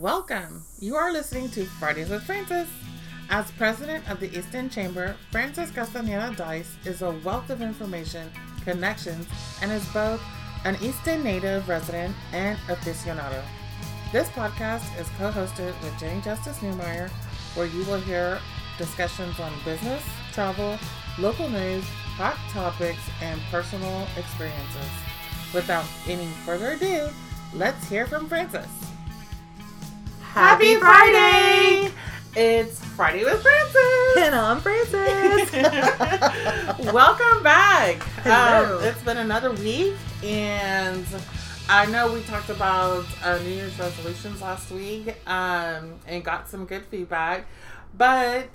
Welcome. You are listening to Fridays with Francis. As president of the East End Chamber, Francis Castaneda Dyess is a wealth of information, connections, and is both an East End native resident and aficionado. This podcast is co hosted with Jane Justice Newmeyer, where you will hear discussions on business, travel, local news, hot topics, and personal experiences. Without any further ado, let's hear from Francis. Happy Friday! It's Friday with Francis! And I'm Francis. Welcome back. Um, it's been another week, and I know we talked about uh, New Year's resolutions last week um, and got some good feedback, but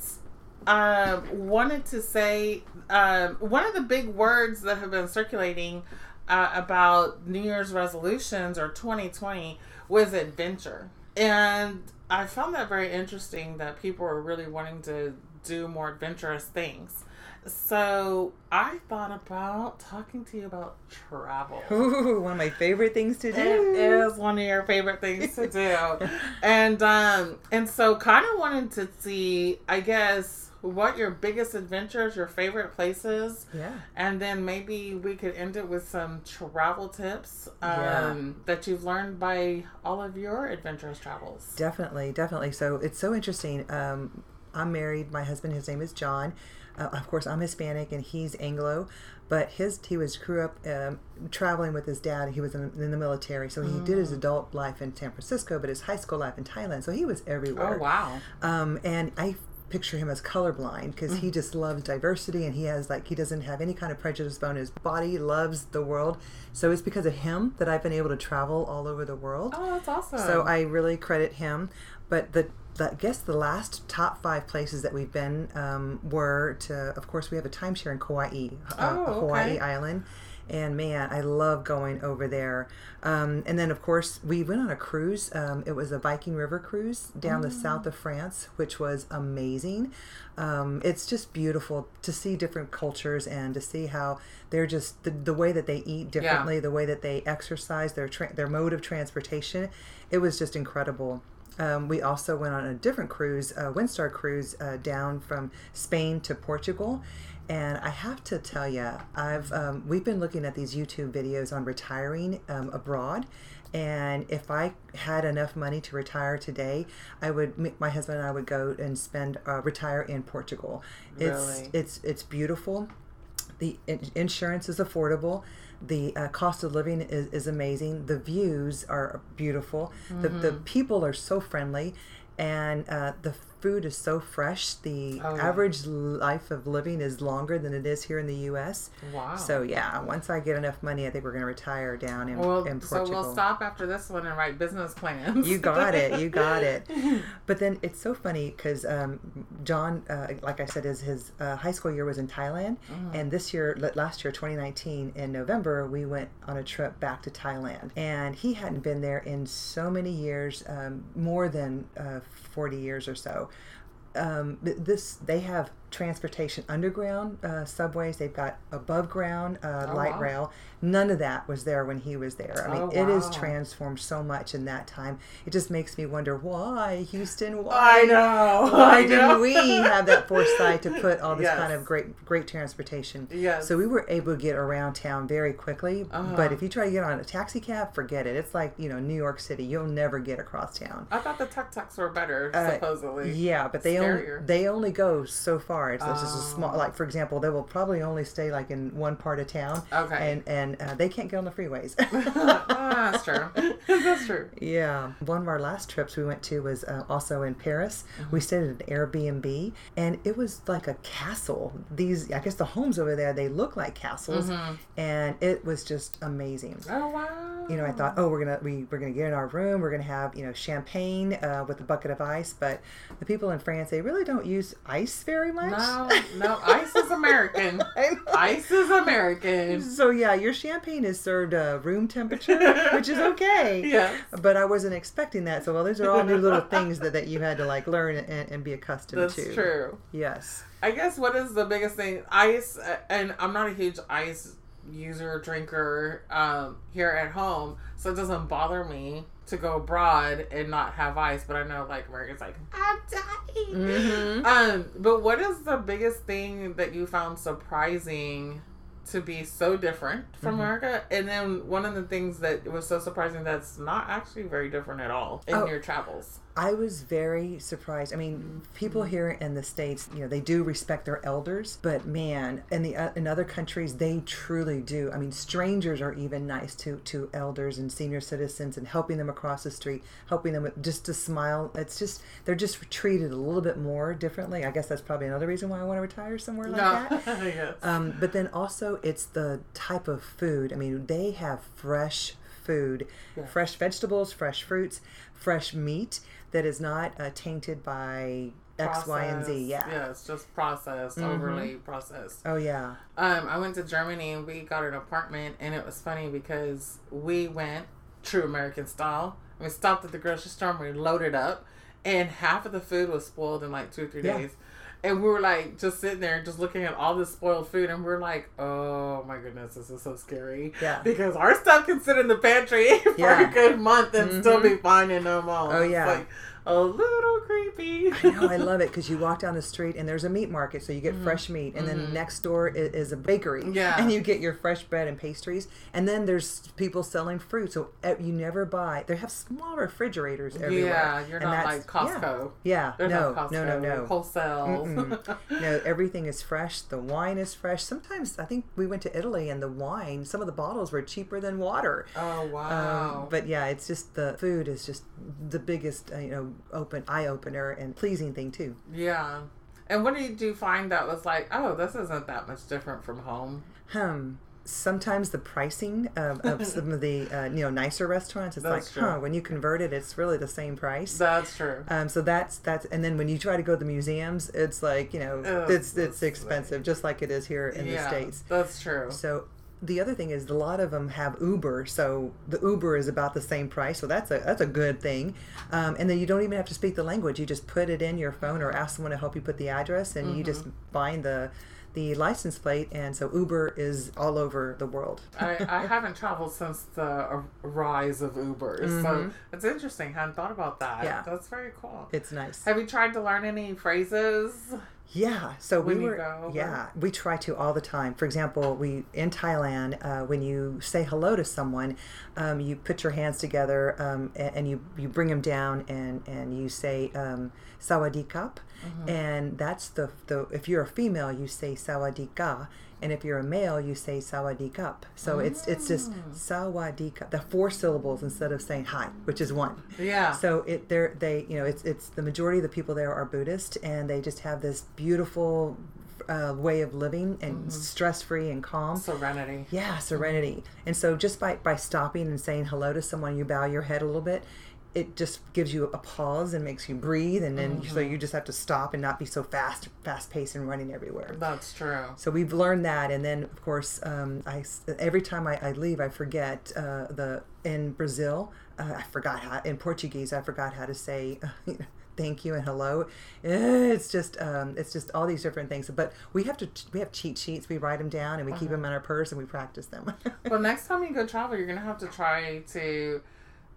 um, wanted to say um, one of the big words that have been circulating uh, about New Year's resolutions or 2020 was adventure. And I found that very interesting that people are really wanting to do more adventurous things. So I thought about talking to you about travel. Ooh, one of my favorite things to do. is one of your favorite things to do. and um and so kind of wanted to see, I guess, what your biggest adventures, your favorite places, Yeah. and then maybe we could end it with some travel tips um, Yeah. that you've learned by all of your adventurous travels. Definitely, definitely. So it's so interesting. Um, I'm married. My husband, his name is John. Uh, of course, I'm Hispanic and he's Anglo, but his he was grew up um, traveling with his dad. He was in, in the military, so he did his Mm. adult life in San Francisco, but his high school life in Thailand. So he was everywhere. Oh wow! Um, and I picture him as colorblind because he just loves diversity and he has like he doesn't have any kind of prejudice about his body. Loves the world. So it's because of him that I've been able to travel all over the world. Oh, that's awesome. So I really credit him. But the, I guess the last top five places that we've been um, were to, of course, we have a timeshare in Kauai, uh, Oh, Hawaii. Island. And man, I love going over there. Um, and then, of course, we went on a cruise. Um, it was a Viking River cruise down Mm. the south of France, which was amazing. Um, it's just beautiful to see different cultures and to see how they're just the, the way that they eat differently, the way that they exercise, their tra- their mode of transportation. It was just incredible. Um, we also went on a different cruise, a Windstar cruise, uh, down from Spain to Portugal. And I have to tell you, I've um, we've been looking at these YouTube videos on retiring um, abroad, and if I had enough money to retire today, I would. My husband and I would go and spend uh, retire in Portugal. It's Really? it's it's beautiful. The in- insurance is affordable. The uh, cost of living is, is amazing. The views are beautiful. The, the Mm-hmm. people are so friendly. And uh, the food is so fresh. The Oh, yeah. average life of living is longer than it is here in the U.S. wow. So, yeah, once I get enough money, I think we're going to retire down in, well, in so we'll stop after this one and write business plans. You got it. You got it. But then it's so funny because um, John, uh, like I said, is his uh, high school year was in Thailand, and this year, last year, 2019, in November, we went on a trip back to Thailand, and he hadn't been there in so many years, um, more than uh, 40 years or so. Um, this they have transportation underground uh, subways. They've got above ground uh, Oh, light wow. rail. None of that was there when he was there. I mean, Oh, it is wow. transformed so much in that time. It just makes me wonder why Houston. I Why? know. Why I know. didn't we have that foresight to put all this Yes. kind of great, great transportation? Yes. So we were able to get around town very quickly. Uh-huh. But if you try to get on a taxi cab, forget it. It's like you know New York City. You'll never get across town. I thought the tuk tuks were better, Uh, supposedly. Yeah, but they only they only go so far. It's, it's just a Oh. small. Like for example, they will probably only stay like in one part of town. Okay. And and uh, they can't get on the freeways. Ah, that's true. that's true. Yeah. One of our last trips we went to was uh, also in Paris. Mm-hmm. We stayed at an Airbnb and it was like a castle. These, I guess the homes over there, they look like castles Mm-hmm. and it was just amazing. Oh wow. You know, I thought, oh, we're gonna we we're gonna get in our room. We're gonna have you know champagne uh, with a bucket of ice. But the people in France, they really don't use ice very much. No, no, ice is American. Ice is American. So yeah, your champagne is served uh, room temperature, which is okay. Yes. But I wasn't expecting that. So well, those are all new little things that, that you had to like learn and, and be accustomed That's to. That's true. Yes. I guess what is the biggest thing? Ice, uh, and I'm not a huge ice user drinker um, here at home, so it doesn't bother me to go abroad and not have ice. But I know like America's like I'm dying. Mm-hmm. Um, but what is the biggest thing that you found surprising? To be so different from mm-hmm. America. And then one of the things that was so surprising that's not actually very different at all in oh, your travels. I was very surprised. I mean, people here in the states, you know, they do respect their elders, but man, in the uh, in other countries, they truly do. I mean, strangers are even nice to to elders and senior citizens and helping them across the street, helping them with just to smile. It's just they're just treated a little bit more differently. I guess that's probably another reason why I want to retire somewhere like no. that. yes. um, but then also, it's the type of food. I mean, they have fresh food, yeah. fresh vegetables, fresh fruits, fresh meat that is not uh, tainted by X, Y, and Z. Yeah. Yeah, it's just processed, mm-hmm. overly processed. Oh yeah. Um, I went to Germany and we got an apartment, and it was funny because we went true American style. We stopped at the grocery store and we loaded up, and half of the food was spoiled in like two or three yeah. days. And we were like just sitting there, just looking at all this spoiled food, and we're like, "Oh my goodness, this is so scary." Yeah. Because our stuff can sit in the pantry for yeah. a good month and mm-hmm. still be fine and no more. Oh yeah. Like, a little creepy. I know, I love it because you walk down the street and there's a meat market, so you get mm-hmm. fresh meat, and mm-hmm. then next door is, is, a bakery, yeah, and you get your fresh bread and pastries, and then there's people selling fruit, so you never buy. They have small refrigerators everywhere. Yeah, you're not like Costco. Yeah, yeah. no, Costco, no, no, no, wholesale. no, everything is fresh. The wine is fresh. Sometimes I think we went to Italy and the wine, some of the bottles were cheaper than water. Oh wow! Um, but yeah, it's just the food is just the biggest, uh, you know open eye opener and pleasing thing too. Yeah. And what did you do find that was like, oh, this isn't that much different from home? Hmm. Sometimes the pricing of, of some of the uh, you know nicer restaurants, it's that's like, true. huh? When you convert it, it's really the same price. That's true. Um, so that's that's, and then when you try to go to the museums, it's like you know, it's it's expensive, just like it is here in yeah, the states. That's true. So the other thing is a lot of them have Uber, so the Uber is about the same price, so that's a that's a good thing. Um, and then you don't even have to speak the language; you just put it in your phone or ask someone to help you put the address, and mm-hmm. you just mm-hmm. find the the license plate. And so Uber is all over the world. I, I haven't traveled since the rise of Uber, mm-hmm. so it's interesting. I hadn't thought about that. Yeah, that's very cool. It's nice. Have you tried to learn any phrases? Yeah, so when we were yeah we try to all the time. For example, we in Thailand uh, when you say hello to someone, um, you put your hands together um, and, and, you you bring them down and and you say um, sawadee mm-hmm. and that's the the if you're a female you say sawadika, and if you're a male, you say sawadee So mm. it's it's just mm. sawadee the four syllables instead of saying hi, which is one. Yeah. So it they they you know it's it's the majority of the people there are Buddhist, and they just have this beautiful uh, way of living and mm-hmm. stress free and calm. Serenity. Yeah, serenity. And so just by by stopping and saying hello to someone, you bow your head a little bit it just gives you a pause and makes you breathe and then mm-hmm. so you just have to stop and not be so fast fast paced and running everywhere. That's true. So we've learned that and then of course um, I every time I, I leave I forget uh, the in Brazil uh, I forgot how in Portuguese I forgot how to say thank you and hello. It's just um, it's just all these different things. But we have to we have cheat sheets. We write them down and we uh-huh. keep them in our purse and we practice them. Well next time you go travel you're gonna have to try to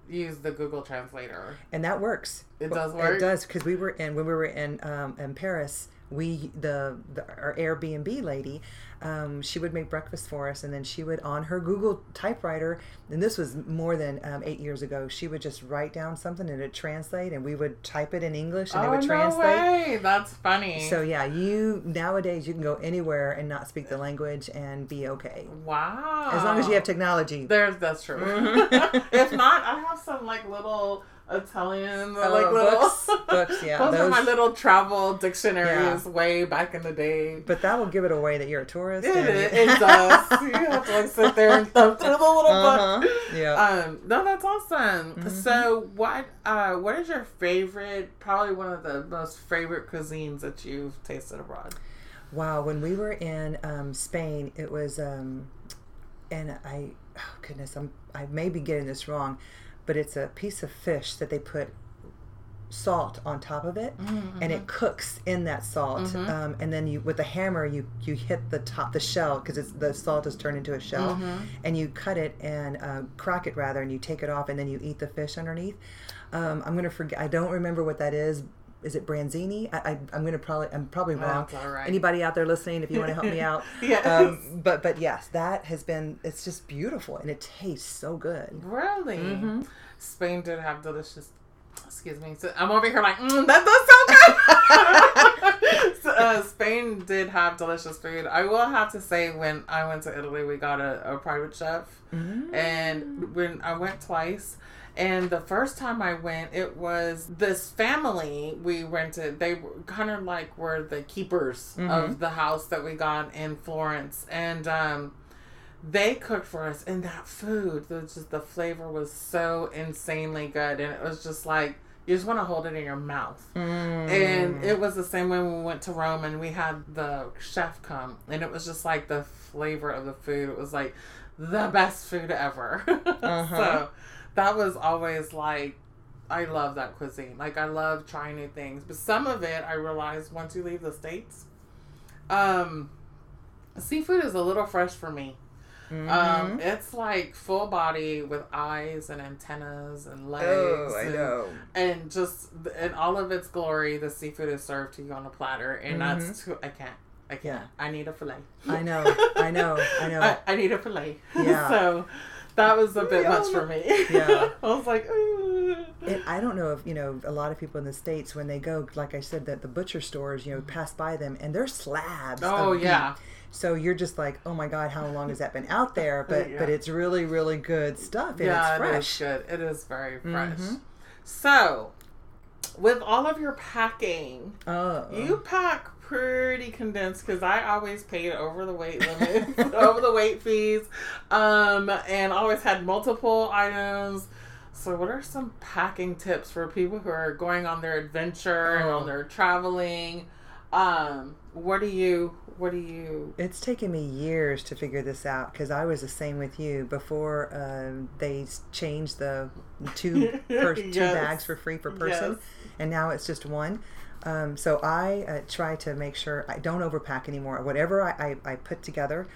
use the Google Translator. And that works. It does work. It does because we were in when we were in um, in Paris. We the, the our Airbnb lady um, she would make breakfast for us, and then she would on her Google typewriter. And this was more than um, eight years ago. She would just write down something and it translate, and we would type it in English, and oh, it would translate. No way. That's funny. So yeah, you nowadays you can go anywhere and not speak the language and be okay. Wow. As long as you have technology. There's that's true. Mm-hmm. if not, I have some like little Italian oh, like little books, books yeah. Those, those, are my little travel dictionaries yeah. way back in the day. But that will give it away that you're a tourist. It, it, it does. you have to like sit there and thumb through the little uh-huh. book. Yeah. Um, no, that's awesome. Mm-hmm. So, what uh, what is your favorite? Probably one of the most favorite cuisines that you've tasted abroad. Wow, when we were in um, Spain, it was, um, and I, oh goodness, I'm I may be getting this wrong but it's a piece of fish that they put salt on top of it, mm-hmm. and it cooks in that salt. Mm-hmm. Um, and then you, with a hammer, you you hit the top, the shell, because it's the salt is turned into a shell, mm-hmm. and you cut it and uh, crack it rather, and you take it off, and then you eat the fish underneath. Um, I'm gonna forget. I don't remember what that is. Is it Branzini? I, I am gonna probably I'm probably wrong. Anybody out there listening, if you want to help me out, yes. Um, but but yes, that has been. It's just beautiful, and it tastes so good. Really, mm-hmm. Spain did have delicious excuse me. So I'm over here like, mm, that does sound good. so, uh, Spain did have delicious food. I will have to say, when I went to Italy, we got a, a private chef, mm-hmm. and when I went twice. And the first time I went, it was this family we rented. They were kind of like were the keepers mm-hmm. of the house that we got in Florence, and um, they cooked for us, and that food, the, just the flavor was so insanely good, and it was just like you just want to hold it in your mouth. Mm. And it was the same when we went to Rome, and we had the chef come, and it was just like the flavor of the food. It was like the best food ever. Uh-huh. so that was always like I love that cuisine. Like I love trying new things, but some of it I realized once you leave the states, um, seafood is a little fresh for me. Mm-hmm. Um, it's like full body with eyes and antennas and legs. Oh, I and, know. And just in all of its glory, the seafood is served to you on a platter, and mm-hmm. that's too. I can't. I can't. Yeah. I need a fillet. I know. I know. I know. I, I need a fillet. Yeah. so that was a bit yeah. much for me. Yeah. I was like, it, I don't know if you know a lot of people in the states when they go, like I said, that the butcher stores, you know, pass by them and they're slabs. Oh yeah. Beef so you're just like, oh my god, how long has that been out there? But yeah. but it's really really good stuff. And yeah, it's fresh. it is good. It is very fresh. Mm-hmm. So, with all of your packing, oh. you pack pretty condensed because I always paid over the weight limit, over the weight fees, um, and always had multiple items. So, what are some packing tips for people who are going on their adventure oh. and on oh. their traveling? Um, what do you what do you it's taken me years to figure this out because i was the same with you before um, they changed the two per, two bags for free per person yes. and now it's just one um, so i uh, try to make sure i don't overpack anymore. Whatever I, I, I put together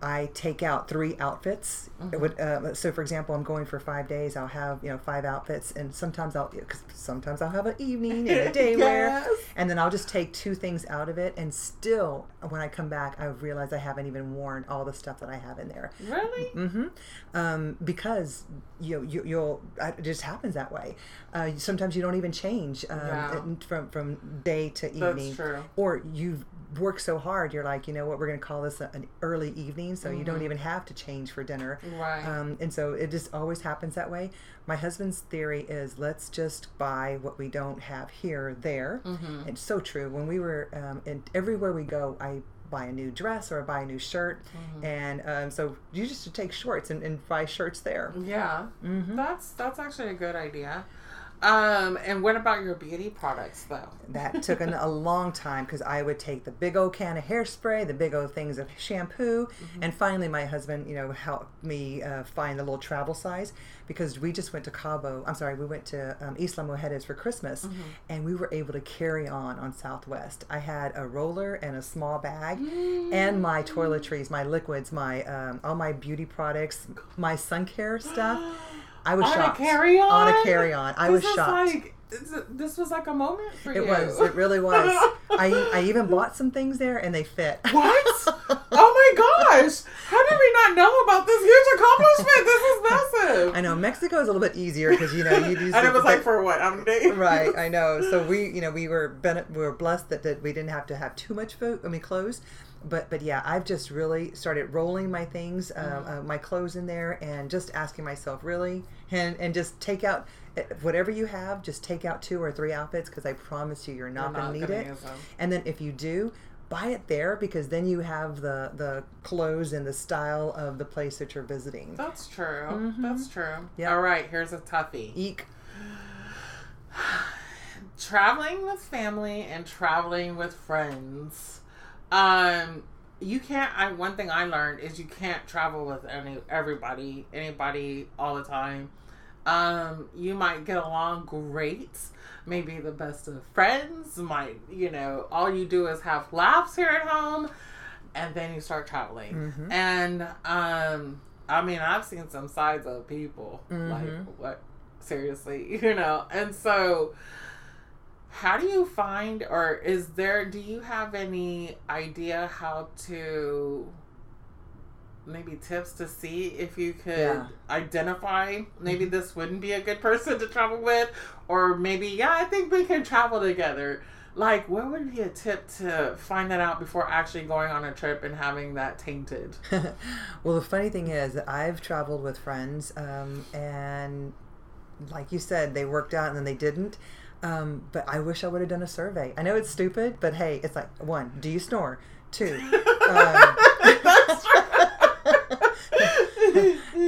I take out three outfits. Mm-hmm. Would, uh, so, for example, I'm going for five days. I'll have you know five outfits, and sometimes I'll cause sometimes I'll have an evening and a day yes. wear, and then I'll just take two things out of it. And still, when I come back, I realize I haven't even worn all the stuff that I have in there. Really? Mm-hmm. Um, because you, you you'll it just happens that way. Uh, sometimes you don't even change um, yeah. from from day to evening, or you've work so hard, you're like, you know what, we're going to call this an early evening, so mm-hmm. you don't mm-hmm. even have to change for dinner. Right. Um, and so it just always happens that way. My husband's theory is let's just buy what we don't have here, there. Mm-hmm. It's so true. When we were, um, and everywhere we go, I buy a new dress or I buy a new shirt mm-hmm. and um, so you just take shorts and, and buy shirts there yeah mm-hmm. that's that's actually a good idea um, and what about your beauty products though? That took an, a long time because I would take the big old can of hairspray, the big old things of shampoo, mm-hmm. and finally my husband, you know, helped me uh, find the little travel size because we just went to Cabo. I'm sorry, we went to um, Isla Mujeres for Christmas, mm-hmm. and we were able to carry on on Southwest. I had a roller and a small bag, mm-hmm. and my toiletries, my liquids, my um, all my beauty products, my sun care stuff. I was on shocked. A carry on? On a carry on. I this was shocked. Like, this was like a moment for it you. It was. It really was. I, I even bought some things there and they fit. What? oh my gosh! How did we not know about this huge accomplishment? This is massive. I know Mexico is a little bit easier because you know you do. and it was like for what? Days? Right. I know. So we, you know, we were we were blessed that, that we didn't have to have too much food. I mean, clothes but but yeah, I've just really started rolling my things, uh, mm-hmm. uh, my clothes in there, and just asking myself, really, and and just take out eh, whatever you have. Just take out two or three outfits because I promise you, you're not going to need it. And then if you do, buy it there because then you have the the clothes and the style of the place that you're visiting. That's true. Mm-hmm. That's true. Yeah. All right. Here's a toughie. Eek. traveling with family and traveling with friends um, you can't. I one thing I learned is you can't travel with any everybody, anybody all the time. Um, you might get along great, maybe the best of friends. Might you know all you do is have laughs here at home, and then you start traveling. Mm-hmm. And um, I mean, I've seen some sides of people mm-hmm. like what seriously, you know, and so how do you find or is there do you have any idea how to maybe tips to see if you could yeah. identify maybe mm-hmm. this wouldn't be a good person to travel with or maybe yeah i think we can travel together like what would be a tip to find that out before actually going on a trip and having that tainted well the funny thing is i've traveled with friends um, and like you said they worked out and then they didn't um, but I wish I would have done a survey. I know it's stupid, but hey, it's like one: Do you snore? Two. Um,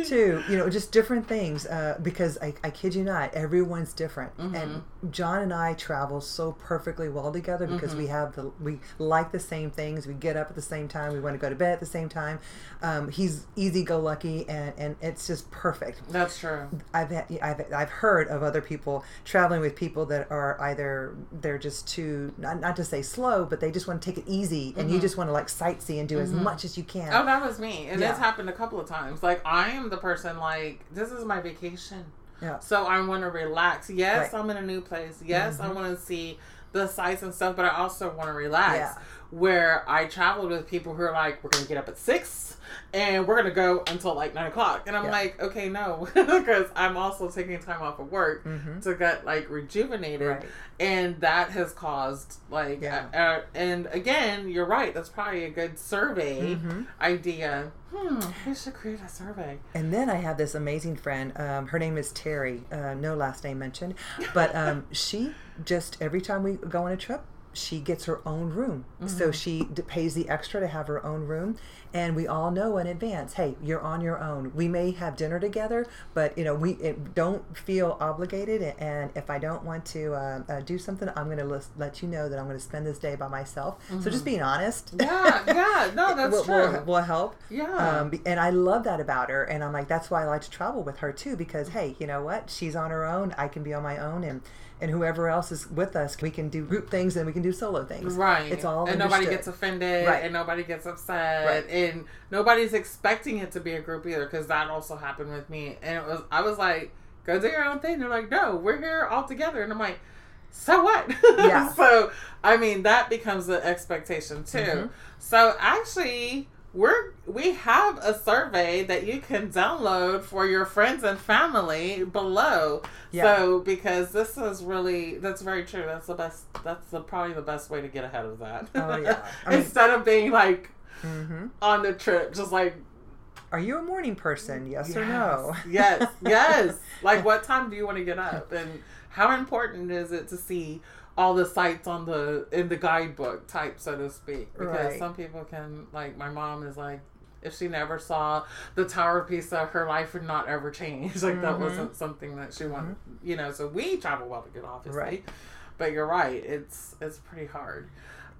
too. You know, just different things. Uh, because I, I kid you not, everyone's different. Mm-hmm. And John and I travel so perfectly well together because mm-hmm. we have the we like the same things. We get up at the same time. We want to go to bed at the same time. Um, he's easy go lucky, and and it's just perfect. That's true. I've had, I've I've heard of other people traveling with people that are either they're just too not, not to say slow, but they just want to take it easy, and mm-hmm. you just want to like sightsee and do as mm-hmm. much as you can. Oh, that was me, and yeah. it's happened a couple of times. Like I am the person like this is my vacation. Yeah. So I want to relax. Yes, right. I'm in a new place. Yes, mm-hmm. I want to see the sights and stuff, but I also want to relax. Yeah. Where I traveled with people who are like, we're gonna get up at six and we're gonna go until like nine o'clock, and I'm yeah. like, okay, no, because I'm also taking time off of work mm-hmm. to get like rejuvenated, right. and that has caused like, yeah. uh, and again, you're right. That's probably a good survey mm-hmm. idea. Hmm, we should create a survey. And then I have this amazing friend. Um, her name is Terry. Uh, no last name mentioned, but um, she just every time we go on a trip, she gets her own room. Mm-hmm. So she d- pays the extra to have her own room. And we all know in advance, hey, you're on your own. We may have dinner together, but you know, we it, don't feel obligated. And if I don't want to uh, uh, do something, I'm going to let you know that I'm going to spend this day by myself. Mm-hmm. So just mm-hmm. being honest. Yeah, yeah, no, that's will, true. Will, will help. Yeah. Um, and I love that about her. And I'm like, that's why I like to travel with her too, because hey, you know what? She's on her own. I can be on my own. And and whoever else is with us, we can do group things and we can do solo things. Right. It's all and understood. nobody gets offended. Right. And nobody gets upset. Right. And nobody's expecting it to be a group either, because that also happened with me. And it was I was like, go do your own thing. They're like, no, we're here all together, and I'm like. So what? Yeah. so, I mean, that becomes the expectation too. Mm-hmm. So, actually, we're we have a survey that you can download for your friends and family below. Yeah. So because this is really that's very true. That's the best. That's the probably the best way to get ahead of that. Oh yeah. I mean, Instead of being like mm-hmm. on the trip, just like. Are you a morning person? Yes, yes or no? yes, yes. Like, what time do you want to get up, and how important is it to see all the sites on the in the guidebook type, so to speak. Because right. some people can like my mom is like if she never saw the Tower of Pisa, her life would not ever change. like mm-hmm. that wasn't something that she wanted, mm-hmm. you know. So we travel well to get obviously, right. but you're right. It's it's pretty hard.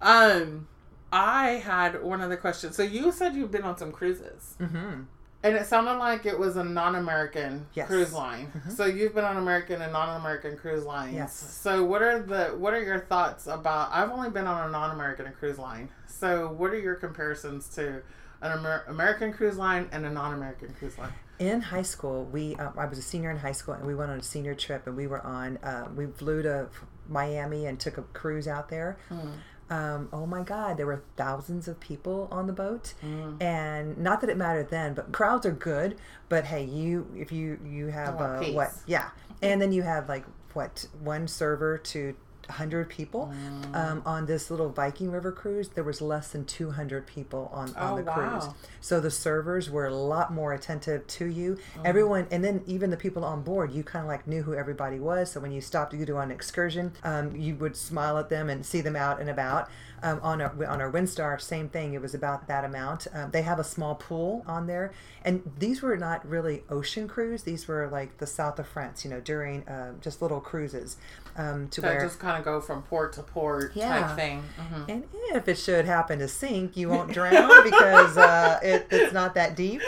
Um, I had one other question. So you said you've been on some cruises. Mm-hmm. And it sounded like it was a non-American yes. cruise line. Mm-hmm. So you've been on American and non-American cruise lines. Yes. So what are the what are your thoughts about? I've only been on a non-American cruise line. So what are your comparisons to an Amer- American cruise line and a non-American cruise line? In high school, we um, I was a senior in high school, and we went on a senior trip, and we were on uh, we flew to Miami and took a cruise out there. Mm um, oh my God, there were thousands of people on the boat, mm. and not that it mattered then, but crowds are good. But hey, you if you you have uh, what, yeah, and then you have like what one server to 100 people mm. um, on this little Viking River cruise. There was less than 200 people on, on oh, the cruise. Wow. So the servers were a lot more attentive to you. Mm. Everyone, and then even the people on board, you kind of like knew who everybody was. So when you stopped to do an excursion, um, you would smile at them and see them out and about. Um, on our on our Windstar, same thing. It was about that amount. Um, they have a small pool on there, and these were not really ocean cruise. These were like the south of France, you know, during uh, just little cruises. Um, to that where just kind of go from port to port yeah. type thing. Mm-hmm. And if it should happen to sink, you won't drown because uh, it, it's not that deep.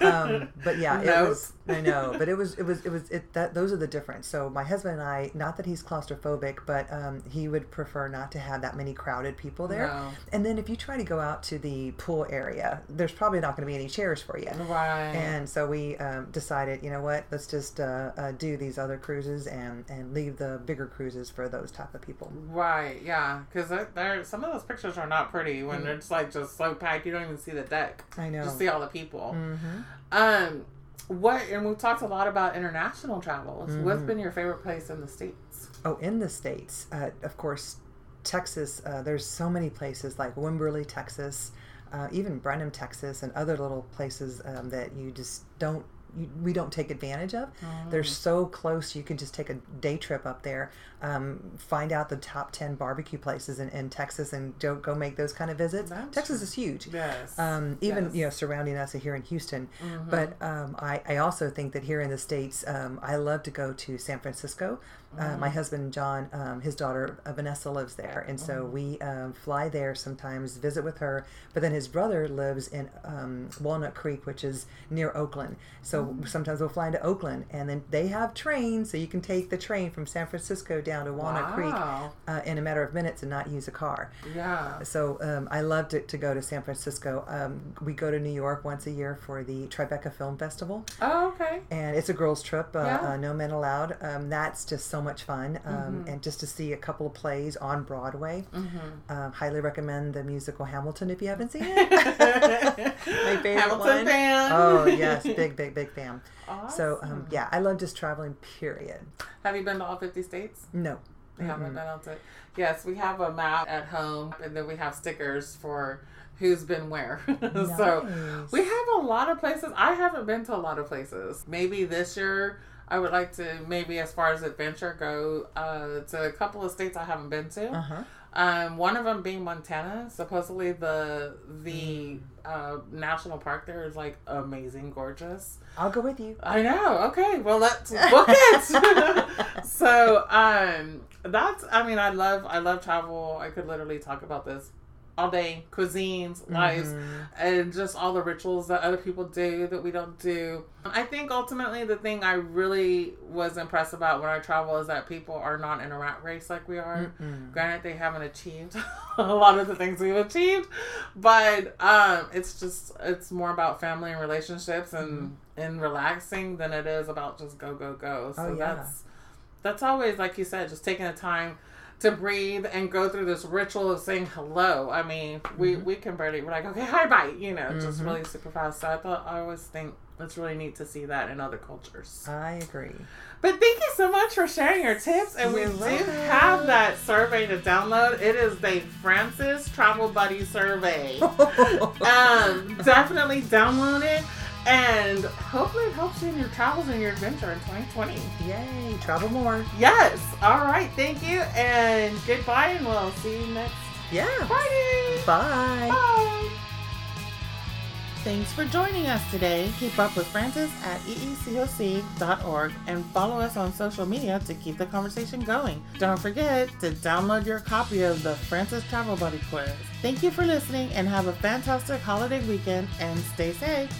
Um, but yeah, nope. it was. I know, but it was it was it was it that those are the difference. So my husband and I, not that he's claustrophobic, but um, he would prefer not to have that many crowded people there. No. And then if you try to go out to the pool area, there's probably not going to be any chairs for you. Right. And so we um, decided, you know what, let's just uh, uh, do these other cruises and and leave the bigger cruises for those type of people. Right. Yeah. Because there, some of those pictures are not pretty when mm-hmm. it's like just so packed you don't even see the deck. I know. Just see all the people. Mm-hmm. Um what and we've talked a lot about international travels. Mm-hmm. What's been your favorite place in the states? Oh, in the states, uh, of course, Texas. Uh, there's so many places like Wimberley, Texas, uh, even Brenham, Texas, and other little places um, that you just don't we don't take advantage of. Mm. They're so close. You can just take a day trip up there, um, find out the top 10 barbecue places in, in Texas and go, go make those kind of visits. That's Texas true. is huge. Yes. Um, even, yes. you know, surrounding us here in Houston. Mm-hmm. But um, I, I also think that here in the States, um, I love to go to San Francisco. Uh, my mm. husband John, um, his daughter uh, Vanessa lives there, and so mm. we um, fly there sometimes, visit with her. But then his brother lives in um, Walnut Creek, which is near Oakland. So sometimes we'll fly into Oakland, and then they have trains, so you can take the train from San Francisco down to Walnut wow. Creek uh, in a matter of minutes and not use a car. Yeah. So um, I loved it to go to San Francisco. Um, we go to New York once a year for the Tribeca Film Festival. Oh, okay. And it's a girls' trip. Uh, yeah. Uh, no men allowed. Um, that's just so much fun, um, mm-hmm. and just to see a couple of plays on Broadway. Mm-hmm. Um, highly recommend the musical Hamilton if you haven't seen it. My favorite Hamilton one. fan. Oh yes, big, big, big fan. Awesome. So um, yeah, I love just traveling. Period. Have you been to all fifty states? No. Mm-hmm. haven't been able to. Yes, we have a map at home, and then we have stickers for who's been where. Nice. so we have a lot of places. I haven't been to a lot of places. Maybe this year I would like to maybe as far as adventure go uh, to a couple of states I haven't been to. Uh-huh. Um, one of them being Montana. Supposedly the the uh, national park there is like amazing, gorgeous. I'll go with you. I know. Okay, well let's book it. so um, that's. I mean, I love I love travel. I could literally talk about this all day cuisines, lives, mm-hmm. and just all the rituals that other people do that we don't do. I think ultimately the thing I really was impressed about when I travel is that people are not in a rat race like we are. Mm-mm. Granted, they haven't achieved a lot of the things we've achieved, but um, it's just it's more about family and relationships and mm-hmm. and relaxing than it is about just go go go. So oh, yeah. that's that's always like you said, just taking the time to breathe and go through this ritual of saying hello. I mean, we mm-hmm. we can barely we're like, okay, hi, bye, you know, mm-hmm. just really super fast. So I thought I always think it's really neat to see that in other cultures. I agree. But thank you so much for sharing your tips. And we do have that survey to download. It is the Francis Travel Buddy Survey. um, definitely download it. And hopefully it helps you in your travels and your adventure in 2020. Yay, travel more. Yes. All right. Thank you. And goodbye. And we'll see you next yeah. Friday. Bye. Bye. Thanks for joining us today. Keep up with Francis at eecoc.org and follow us on social media to keep the conversation going. Don't forget to download your copy of the Francis Travel Buddy Quiz. Thank you for listening and have a fantastic holiday weekend and stay safe.